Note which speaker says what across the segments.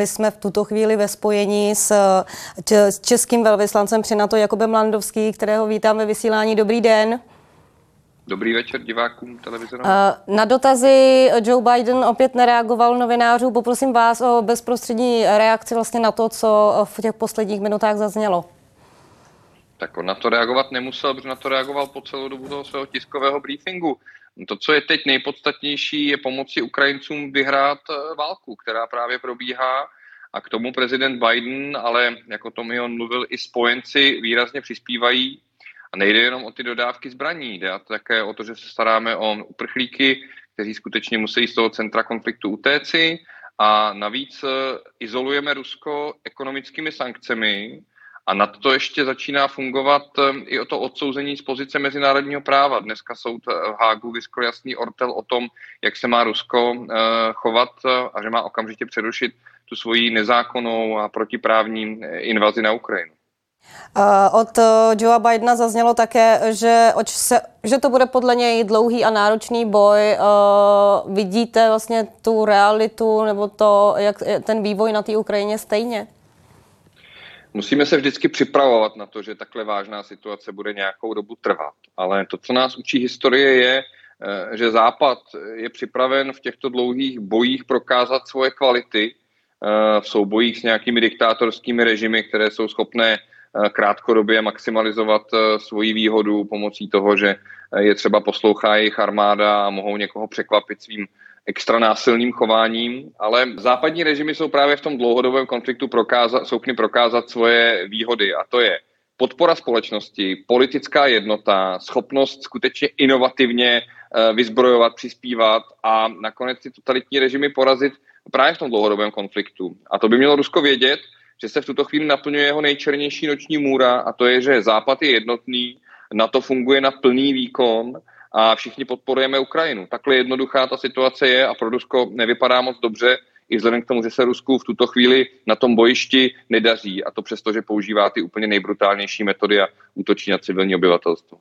Speaker 1: My jsme v tuto chvíli ve spojení s, s českým velvyslancem při NATO Jakubem Landovský, kterého vítám ve vysílání. Dobrý den.
Speaker 2: Dobrý večer divákům televize.
Speaker 1: Na dotazy Joe Biden opět nereagoval novinářů. Poprosím vás o bezprostřední reakci vlastně na to, co v těch posledních minutách zaznělo.
Speaker 2: Tak on na to reagovat nemusel, protože na to reagoval po celou dobu toho svého tiskového briefingu. To, co je teď nejpodstatnější, je pomoci Ukrajincům vyhrát eh, válku, která právě probíhá a k tomu prezident Biden, ale jako Tommy on mluvil, i spojenci výrazně přispívají. A nejde jenom o ty dodávky zbraní, jde také o to, že se staráme o uprchlíky, kteří skutečně musí z toho centra konfliktu utéci a navíc eh, izolujeme Rusko ekonomickými sankcemi, a nad to ještě začíná fungovat eh, i o to odsouzení z pozice mezinárodního práva. Dneska soud eh, v Hágu vyskl jasný ortel o tom, jak se má Rusko eh, chovat a že má okamžitě přerušit tu svoji nezákonnou a protiprávní invazi na Ukrajinu.
Speaker 1: Od Joea Bidena zaznělo také, že, se, že to bude podle něj dlouhý a náročný boj. Vidíte vlastně tu realitu nebo to, jak ten vývoj na té Ukrajině stejně?
Speaker 2: Musíme se vždycky připravovat na to, že takhle vážná situace bude nějakou dobu trvat. Ale to, co nás učí historie, je, eh, že Západ je připraven v těchto dlouhých bojích prokázat svoje kvality eh, v soubojích s nějakými diktátorskými režimy, které jsou schopné eh, krátkodobě maximalizovat svoji výhodu pomocí toho, že je třeba poslouchá jejich armáda a mohou někoho překvapit svým extra násilným chováním, ale západní režimy jsou právě v tom dlouhodobém konfliktu prokázat, schopny prokázat svoje výhody a to je podpora společnosti, politická jednota, schopnost skutečně inovativně eh, vyzbrojovat, přispívat a nakonec ty totalitní režimy porazit právě v tom dlouhodobém konfliktu. A to by mělo Rusko vědět, že se v tuto chvíli naplňuje jeho nejčernější noční můra a to je, že Západ je jednotný, na to funguje na plný výkon a všichni podporujeme Ukrajinu. Takhle jednoduchá ta situace je a pro Rusko nevypadá moc dobře, i vzhledem k tomu, že se Rusku v tuto chvíli na tom bojišti nedaří a to přesto, že používá ty úplně nejbrutálnější metody a útočí na civilní obyvatelstvo.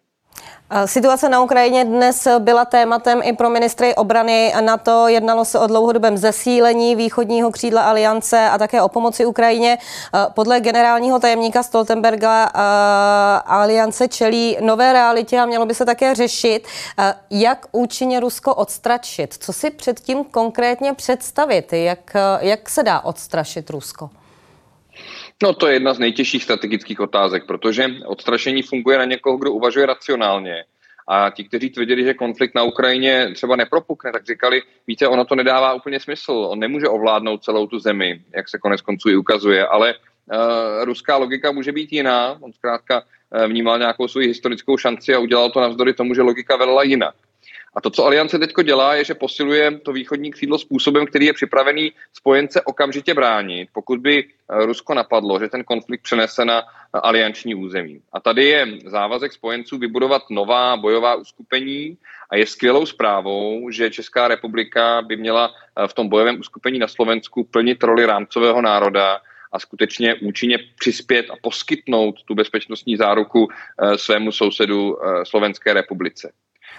Speaker 1: Situace na Ukrajině dnes byla tématem i pro ministry obrany na to Jednalo se o dlouhodobém zesílení východního křídla aliance a také o pomoci Ukrajině. Podle generálního tajemníka Stoltenberga aliance čelí nové realitě a mělo by se také řešit, jak účinně Rusko odstračit. Co si předtím konkrétně představit? Jak, jak se dá odstrašit Rusko?
Speaker 2: No to je jedna z nejtěžších strategických otázek, protože odstrašení funguje na někoho, kdo uvažuje racionálně. A ti, kteří tvrdili, že konflikt na Ukrajině třeba nepropukne, tak říkali, víte, ono to nedává úplně smysl. On nemůže ovládnout celou tu zemi, jak se konec konců i ukazuje, ale uh, ruská logika může být jiná. On zkrátka uh, vnímal nějakou svou historickou šanci a udělal to navzdory tomu, že logika velela jinak. A to, co Aliance teď dělá, je, že posiluje to východní křídlo způsobem, který je připravený spojence okamžitě bránit, pokud by eh, Rusko napadlo, že ten konflikt přenese na eh, alianční území. A tady je závazek spojenců vybudovat nová bojová uskupení a je skvělou zprávou, že Česká republika by měla eh, v tom bojovém uskupení na Slovensku plnit roli rámcového národa a skutečně účinně přispět a poskytnout tu bezpečnostní záruku svému sousedu Slovenské republice.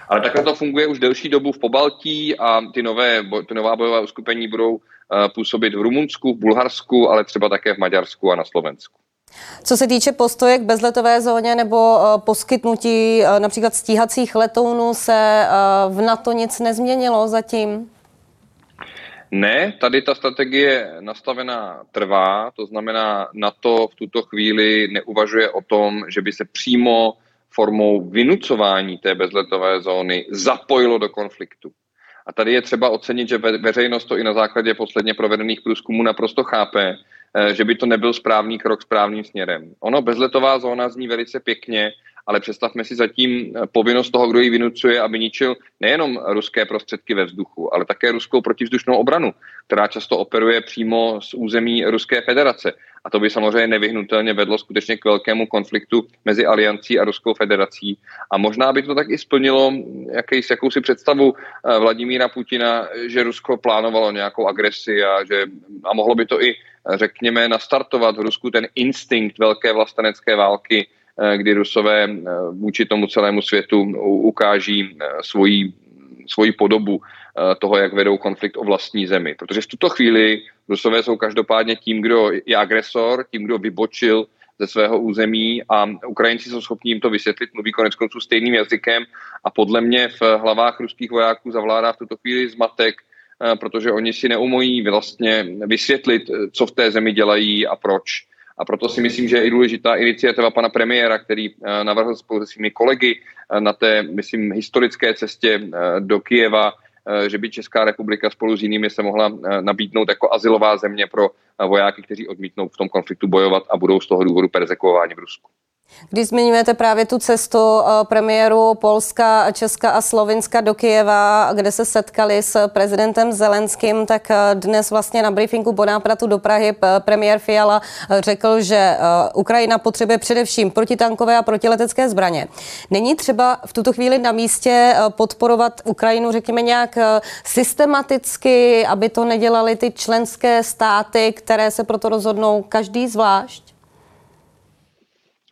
Speaker 2: Ale takhle to funguje už delší dobu v Pobaltí a ty, nové, ty nová bojová uskupení budou eh, působit v Rumunsku, v Bulharsku, ale třeba také v Maďarsku a na Slovensku.
Speaker 1: Co se týče postoje k bezletové zóně nebo eh, poskytnutí eh, například stíhacích letounů, se v NATO nic nezměnilo zatím?
Speaker 2: Ne, tady ta strategie nastavená trvá, to znamená, NATO v tuto chvíli neuvažuje o tom, že by se přímo formou vynucování té bezletové zóny zapojilo do konfliktu. A tady je třeba ocenit, že veřejnost to i na základě posledně provedených průzkumů naprosto chápe, eh, že by to nebyl správný krok správným směrem. Ono bezletová zóna zní velice pěkně, ale představme si zatím eh, povinnost toho, kdo ji vynucuje, aby ničil nejenom ruské prostředky ve vzduchu, ale také ruskou protivzdušnou obranu, která často operuje přímo z území Ruské federace. A to by samozřejmě nevyhnutelně vedlo skutečně k velkému konfliktu mezi aliancí a Ruskou federací. A možná by to tak i splnilo jakýsi, jakousi představu eh, Vladimíra Putina, že Rusko plánovalo nějakou agresi a, že, a mohlo by to i, řekněme, nastartovat v Rusku ten instinkt velké vlastenecké války, eh, kdy Rusové eh, vůči tomu celému světu ukáží svoji svoji podobu toho, jak vedou konflikt o vlastní zemi. Protože v tuto chvíli Rusové jsou každopádně tím, kdo je agresor, tím, kdo vybočil ze svého území a Ukrajinci jsou schopni jim to vysvětlit, mluví konec konců stejným jazykem a podle mě v hlavách ruských vojáků zavládá v tuto chvíli zmatek, eh, protože oni si neumojí vlastně vysvětlit, eh, co v té zemi dělají a proč. A proto si myslím, že je i důležitá iniciativa pana premiéra, který eh, navrhl spolu se svými kolegy na té, myslím, historické cestě do Kijeva, že by Česká republika spolu s jinými se mohla nabídnout jako asilová země pro vojáky, kteří odmítnou v tom konfliktu bojovat a budou z toho důvodu perzekováni v Rusku.
Speaker 1: Když zmiňujete právě tu cestu eh, premiéru Polska, Česka a Slovinska do Kijeva, kde se setkali s prezidentem Zelenským, tak eh, dnes vlastně na briefingu po nápratu do Prahy premiér Fiala eh, řekl, že Ukrajina potřebuje především protitankové a protiletecké zbraně. Není třeba v tuto chvíli na místě podporovat Ukrajinu, řekněme nějak systematicky, aby to nedělali ty členské státy, které se proto rozhodnou každý zvlášť?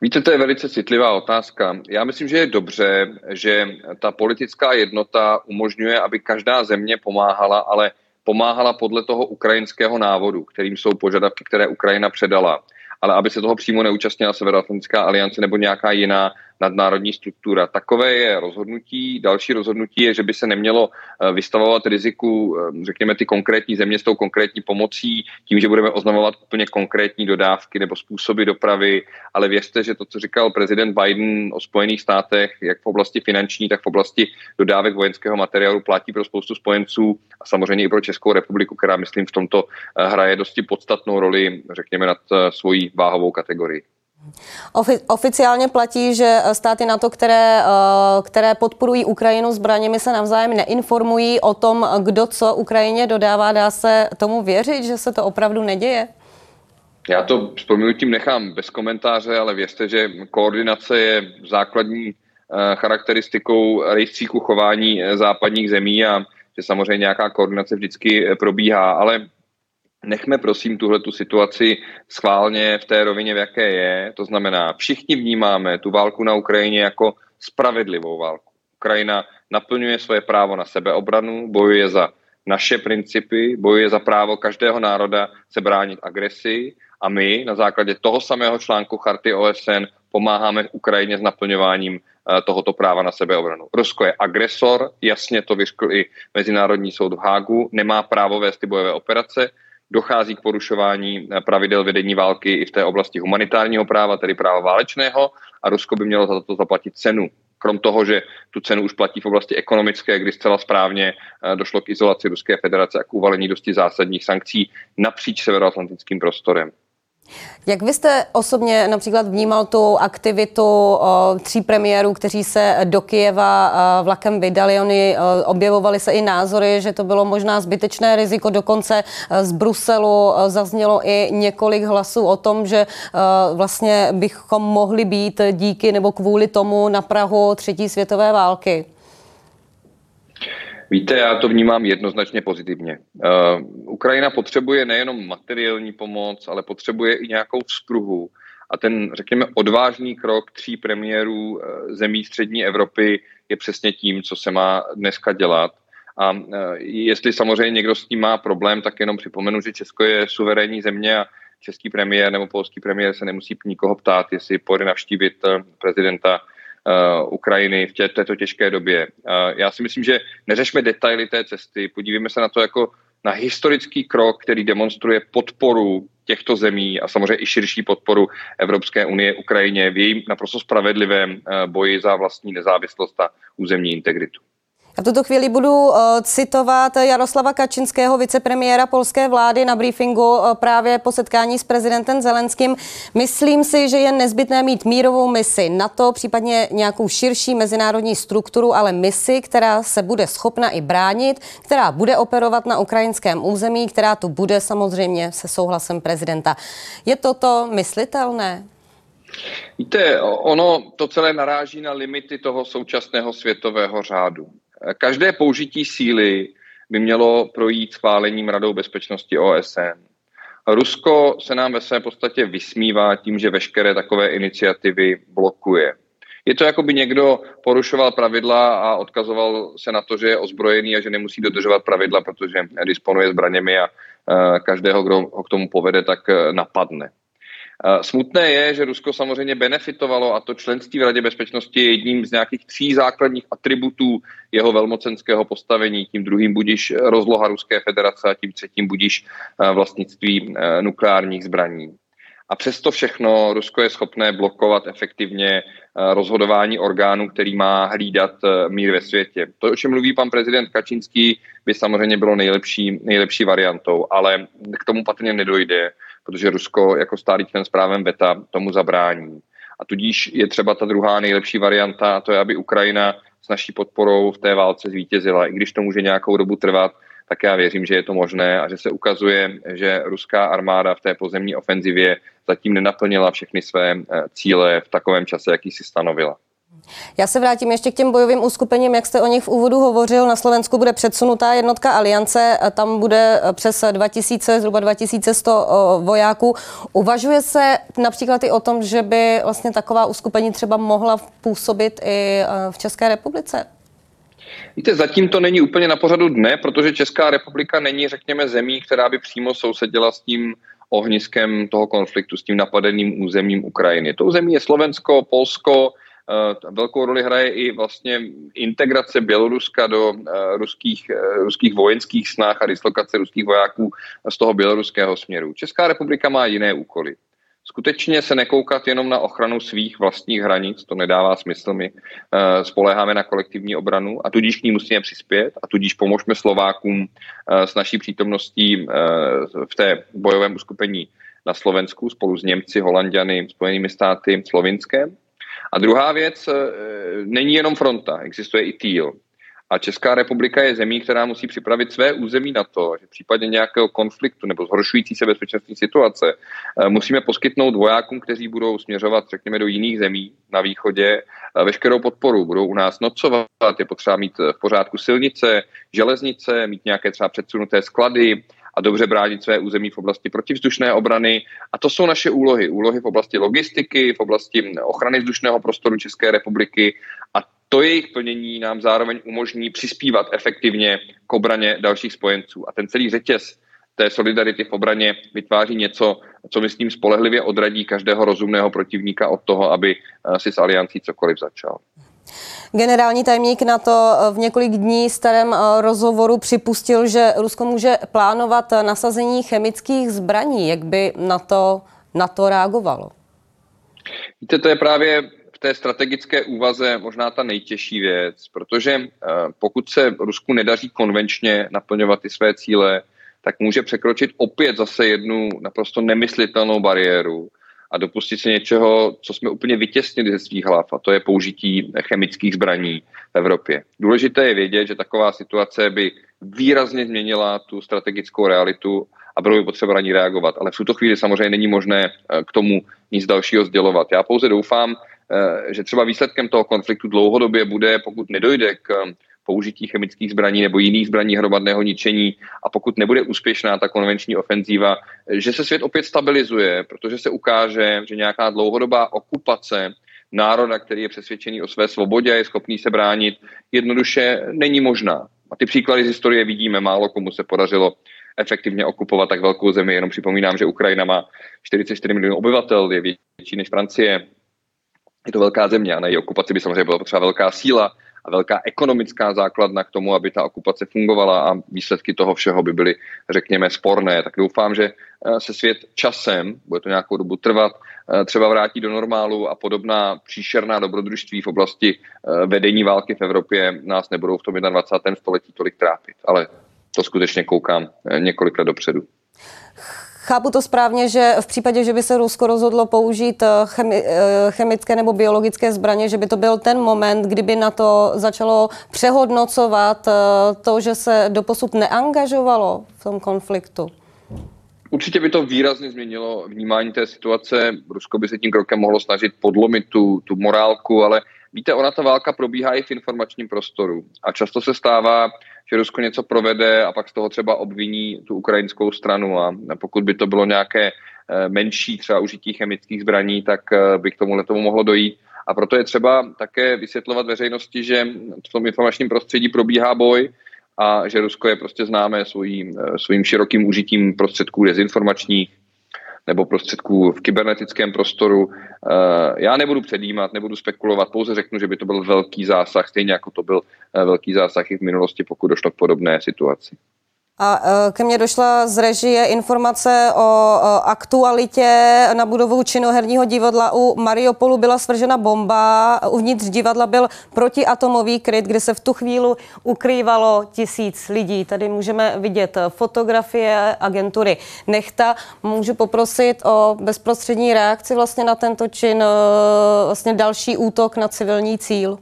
Speaker 2: Víte, to je velice citlivá otázka. Já myslím, že je dobře, že ta politická jednota umožňuje, aby každá země pomáhala, ale pomáhala podle toho ukrajinského návodu, kterým jsou požadavky, které Ukrajina předala. Ale aby se toho přímo neúčastnila Severoatlantická aliance nebo nějaká jiná nadnárodní struktura. Takové je rozhodnutí. Další rozhodnutí je, že by se nemělo eh, vystavovat riziku, eh, řekněme, ty konkrétní země s tou konkrétní pomocí, tím, že budeme oznamovat úplně konkrétní dodávky nebo způsoby dopravy, ale věřte, že to, co říkal prezident Biden o Spojených státech, jak v oblasti finanční, tak v oblasti dodávek vojenského materiálu, platí pro spoustu spojenců a samozřejmě i pro Českou republiku, která, myslím, v tomto eh, hraje dosti podstatnou roli, řekněme, nad svojí váhovou kategorii.
Speaker 1: Oficiálně platí, že státy NATO, které, eh, které podporují Ukrajinu zbraněmi, se navzájem neinformují o tom, kdo co Ukrajině dodává. Dá se tomu věřit, že se to opravdu neděje?
Speaker 2: Já to s tím nechám bez komentáře, ale věřte, že koordinace je základní eh, charakteristikou rejstříku chování eh, západních zemí a že samozřejmě nějaká koordinace vždycky probíhá, ale nechme prosím tuhle tu situaci schválně v té rovině, v jaké je. To znamená, všichni vnímáme tu válku na Ukrajině jako spravedlivou válku. Ukrajina naplňuje svoje právo na sebeobranu, bojuje za naše principy, bojuje za právo každého národa se bránit agresi a my na základě toho samého článku Charty OSN pomáháme Ukrajině s naplňováním eh, tohoto práva na sebeobranu. Rusko je agresor, jasně to vyřkl i Mezinárodní soud v Hágu, nemá právo vést ty bojové operace, dochází k porušování eh, pravidel vedení války i v té oblasti humanitárního práva, tedy práva válečného a Rusko by mělo za to zaplatit cenu. Krom toho, že tu cenu už platí v oblasti ekonomické, kdy zcela správně eh, došlo k izolaci Ruské federace a k uvalení dosti zásadních sankcí napříč severoatlantickým prostorem.
Speaker 1: Jak vy jste osobně například vnímal tu aktivitu tří premiérů, kteří se do Kijeva vlakem vydali? Oni objevovali se i názory, že to bylo možná zbytečné riziko. Dokonce z Bruselu zaznělo i několik hlasů o tom, že vlastně bychom mohli být díky nebo kvůli tomu na Prahu třetí světové války.
Speaker 2: Víte, já to vnímám jednoznačně pozitivně. Uh, Ukrajina potřebuje nejenom materiální pomoc, ale potřebuje i nějakou vzpruhu. A ten, řekněme, odvážný krok tří premiérů uh, zemí střední Evropy je přesně tím, co se má dneska dělat. A uh, jestli samozřejmě někdo s tím má problém, tak jenom připomenu, že Česko je suverénní země a český premiér nebo polský premiér se nemusí nikoho ptát, jestli půjde navštívit prezidenta uh, Ukrajiny v této těžké době. Uh, já si myslím, že neřešme detaily té cesty, podívejme se na to jako na historický krok, který demonstruje podporu těchto zemí a samozřejmě i širší podporu Evropské unie Ukrajině v jejím naprosto spravedlivém uh, boji za vlastní nezávislost a územní integritu.
Speaker 1: V tuto chvíli budu uh, citovat Jaroslava Kačinského, vicepremiéra polské vlády na briefingu uh, právě po setkání s prezidentem Zelenským. Myslím si, že je nezbytné mít mírovou misi NATO, případně nějakou širší mezinárodní strukturu, ale misi, která se bude schopna i bránit, která bude operovat na ukrajinském území, která tu bude samozřejmě se souhlasem prezidenta. Je toto myslitelné?
Speaker 2: Víte, ono to celé naráží na limity toho současného světového řádu. Každé použití síly by mělo projít schválením Radou bezpečnosti OSN. Rusko se nám ve své podstatě vysmívá tím, že veškeré takové iniciativy blokuje. Je to jako by někdo porušoval pravidla a odkazoval se na to, že je ozbrojený a že nemusí dodržovat pravidla, protože disponuje zbraněmi a každého, kdo ho k tomu povede, tak napadne. Smutné je, že Rusko samozřejmě benefitovalo a to členství v Radě bezpečnosti je jedním z nějakých tří základních atributů jeho velmocenského postavení. Tím druhým budíš rozloha Ruské federace a tím třetím budíš vlastnictví nukleárních zbraní. A přesto všechno Rusko je schopné blokovat efektivně rozhodování orgánů, který má hlídat mír ve světě. To, o čem mluví pan prezident Kačínský, by samozřejmě bylo nejlepší, nejlepší variantou, ale k tomu patrně nedojde protože Rusko jako stálý člen s právem VETA tomu zabrání. A tudíž je třeba ta druhá nejlepší varianta, a to je, aby Ukrajina s naší podporou v té válce zvítězila. I když to může nějakou dobu trvat, tak já věřím, že je to možné a že se ukazuje, že ruská armáda v té pozemní ofenzivě zatím nenaplnila všechny své eh, cíle v takovém čase, jaký si stanovila.
Speaker 1: Já se vrátím ještě k těm bojovým uskupením, jak jste o nich v úvodu hovořil. Na Slovensku bude předsunutá jednotka Aliance, tam bude přes 2000, zhruba 2100 vojáků. Uvažuje se například i o tom, že by vlastně taková uskupení třeba mohla působit i e, v České republice?
Speaker 2: Víte, zatím to není úplně na pořadu dne, protože Česká republika není, řekněme, zemí, která by přímo sousedila s tím ohniskem toho konfliktu, s tím napadeným územím Ukrajiny. To území je Slovensko, Polsko, Eh, velkou roli hraje i vlastně integrace Běloruska do eh, ruských, eh, ruských vojenských snah a dislokace ruských vojáků z toho běloruského směru. Česká republika má jiné úkoly. Skutečně se nekoukat jenom na ochranu svých vlastních hranic, to nedává smysl. My spoléháme na kolektivní obranu a tudíž k ní musíme přispět a tudíž pomožme Slovákům s naší přítomností v té bojovém uskupení na Slovensku spolu s Němci, Holandiany, Spojenými státy, Slovinskem a druhá věc, eh, není jenom fronta, existuje i TIL. A Česká republika je zemí, která musí připravit své území na to, že v případě nějakého konfliktu nebo zhoršující se bezpečnostní situace eh, musíme poskytnout vojákům, kteří budou směřovat, řekněme, do jiných zemí na východě, eh, veškerou podporu. Budou u nás nocovat, je potřeba mít v pořádku silnice, železnice, mít nějaké třeba předsunuté sklady, a dobře bránit své území v oblasti protivzdušné obrany. A to jsou naše úlohy. Úlohy v oblasti logistiky, v oblasti ochrany vzdušného prostoru České republiky a to jejich plnění nám zároveň umožní přispívat efektivně k obraně dalších spojenců. A ten celý řetěz té solidarity v obraně vytváří něco, co myslím spolehlivě odradí každého rozumného protivníka od toho, aby eh, si s aliancí cokoliv začal.
Speaker 1: Generální tajemník na to eh, v několik dní starém eh, rozhovoru připustil, že Rusko může plánovat nasazení chemických zbraní. Jak by na to, na to reagovalo?
Speaker 2: Víte, to je právě v té strategické úvaze možná ta nejtěžší věc, protože eh, pokud se Rusku nedaří konvenčně naplňovat ty své cíle, tak může překročit opět zase jednu naprosto nemyslitelnou bariéru, a dopustit se něčeho, co jsme úplně vytěsnili ze svých hlav, a to je použití chemických zbraní v Evropě. Důležité je vědět, že taková situace by výrazně změnila tu strategickou realitu a bylo by potřeba na ní reagovat. Ale v tuto chvíli samozřejmě není možné eh, k tomu nic dalšího sdělovat. Já pouze doufám, eh, že třeba výsledkem toho konfliktu dlouhodobě bude, pokud nedojde k použití chemických zbraní nebo jiných zbraní hromadného ničení a pokud nebude úspěšná ta konvenční ofenzíva, že se svět opět stabilizuje, protože se ukáže, že nějaká dlouhodobá okupace národa, který je přesvědčený o své svobodě a je schopný se bránit, jednoduše není možná. A ty příklady z historie vidíme, málo komu se podařilo efektivně okupovat tak velkou zemi. Jenom připomínám, že Ukrajina má 44 milionů obyvatel, je větší než Francie. Je to velká země a na její okupaci by samozřejmě byla potřeba velká síla a velká ekonomická základna k tomu, aby ta okupace fungovala a výsledky toho všeho by byly, řekněme, sporné. Tak doufám, že eh, se svět časem, bude to nějakou dobu trvat, eh, třeba vrátí do normálu a podobná příšerná dobrodružství v oblasti eh, vedení války v Evropě nás nebudou v tom 21. století tolik trápit. Ale to skutečně koukám několik let dopředu.
Speaker 1: Chápu to správně, že v případě, že by se Rusko rozhodlo použít eh, chemi, eh, chemické nebo biologické zbraně, že by to byl ten moment, kdyby na to začalo přehodnocovat eh, to, že se doposud neangažovalo v tom konfliktu?
Speaker 2: Určitě by to výrazně změnilo vnímání té situace. Rusko by se tím krokem mohlo snažit podlomit tu, tu morálku, ale víte, ona ta válka probíhá i v informačním prostoru. A často se stává, že Rusko něco provede a pak z toho třeba obviní tu ukrajinskou stranu a pokud by to bylo nějaké eh, menší třeba užití chemických zbraní, tak eh, by k tomu tomu mohlo dojít. A proto je třeba také vysvětlovat veřejnosti, že v tom informačním prostředí probíhá boj a že Rusko je prostě známé svým, svým širokým užitím prostředků dezinformačních, nebo prostředků v kybernetickém prostoru. Eh, já nebudu předjímat, nebudu spekulovat, pouze řeknu, že by to byl velký zásah, stejně jako to byl eh, velký zásah i v minulosti, pokud došlo k podobné situaci.
Speaker 1: A e, ke mně došla z režie informace o aktualitě na budovu činoherního divadla u Mariupolu byla svržena bomba. Uvnitř divadla byl protiatomový kryt, kde se v tu chvíli ukrývalo tisíc lidí. Tady můžeme vidět fotografie agentury Nechta. Můžu poprosit o bezprostřední reakci vlastně na tento čin, e, vlastně další útok na civilní cíl.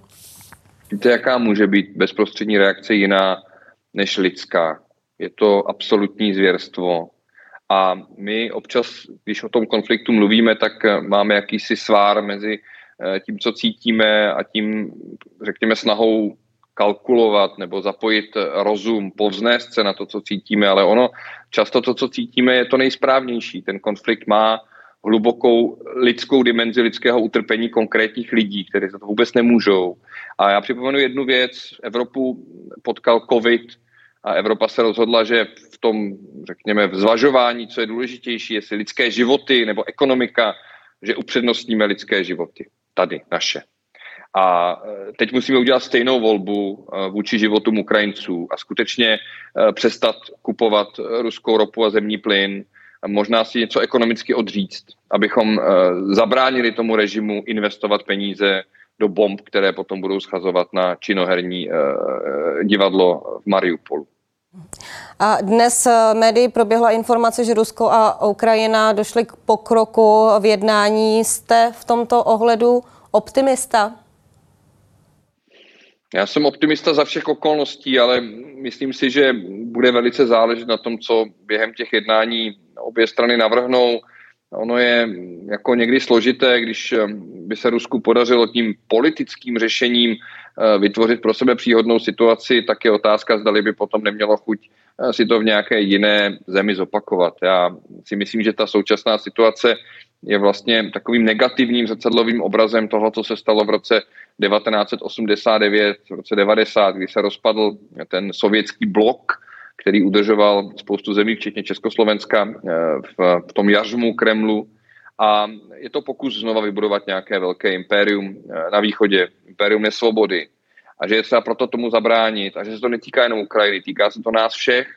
Speaker 2: Víte, jaká může být bezprostřední reakce jiná než lidská? Je to absolutní zvěrstvo. A my občas, když o tom konfliktu mluvíme, tak eh, máme jakýsi svár mezi eh, tím, co cítíme a tím, řekněme, snahou kalkulovat nebo zapojit rozum, povznést se na to, co cítíme, ale ono často to, co cítíme, je to nejsprávnější. Ten konflikt má hlubokou lidskou dimenzi lidského utrpení konkrétních lidí, kteří za to vůbec nemůžou. A já připomenu jednu věc. Evropu potkal covid, a Evropa se rozhodla, že v tom, řekněme, v zvažování, co je důležitější, jestli lidské životy nebo ekonomika, že upřednostníme lidské životy. Tady, naše. A e, teď musíme udělat stejnou volbu e, vůči životům Ukrajinců a skutečně e, přestat kupovat ruskou ropu a zemní plyn, možná si něco ekonomicky odříct, abychom zabránili tomu režimu investovat peníze do bomb, které potom budou schazovat na činoherní divadlo v Mariupolu.
Speaker 1: A dnes eh, médii proběhla informace, že Rusko a Ukrajina došly k pokroku v jednání. Jste v tomto ohledu optimista?
Speaker 2: Já jsem optimista za všech okolností, ale myslím si, že bude velice záležet na tom, co během těch jednání obě strany navrhnou. Ono je jako někdy složité, když eh, by se Rusku podařilo tím politickým řešením eh, vytvořit pro sebe příhodnou situaci, tak je otázka, zdali by potom nemělo chuť eh, si to v nějaké jiné zemi zopakovat. Já si myslím, že ta současná situace je vlastně takovým negativním zrcadlovým obrazem toho, co se stalo v roce 1989, v roce 90, kdy se rozpadl ten sovětský blok, který udržoval spoustu zemí, včetně Československa, eh, v, v tom jařmu Kremlu. A je to pokus znova vybudovat nějaké velké impérium eh, na východě, impérium nesvobody. A že je třeba proto tomu zabránit. A že se to netýká jenom Ukrajiny, týká se to nás všech.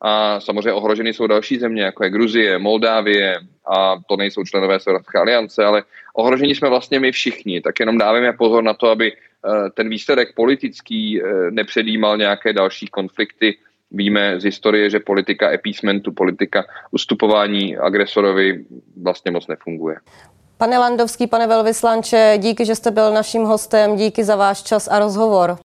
Speaker 2: A samozřejmě ohroženy jsou další země, jako je Gruzie, Moldávie, a to nejsou členové Severovské aliance, ale ohroženi jsme vlastně my všichni. Tak jenom dáváme pozor na to, aby eh, ten výsledek politický nepředjímal nějaké další konflikty Víme z historie, že politika appeasementu, politika ustupování agresorovi vlastně moc nefunguje.
Speaker 1: Pane Landovský, pane velvyslanče, díky, že jste byl naším hostem, díky za váš čas a rozhovor.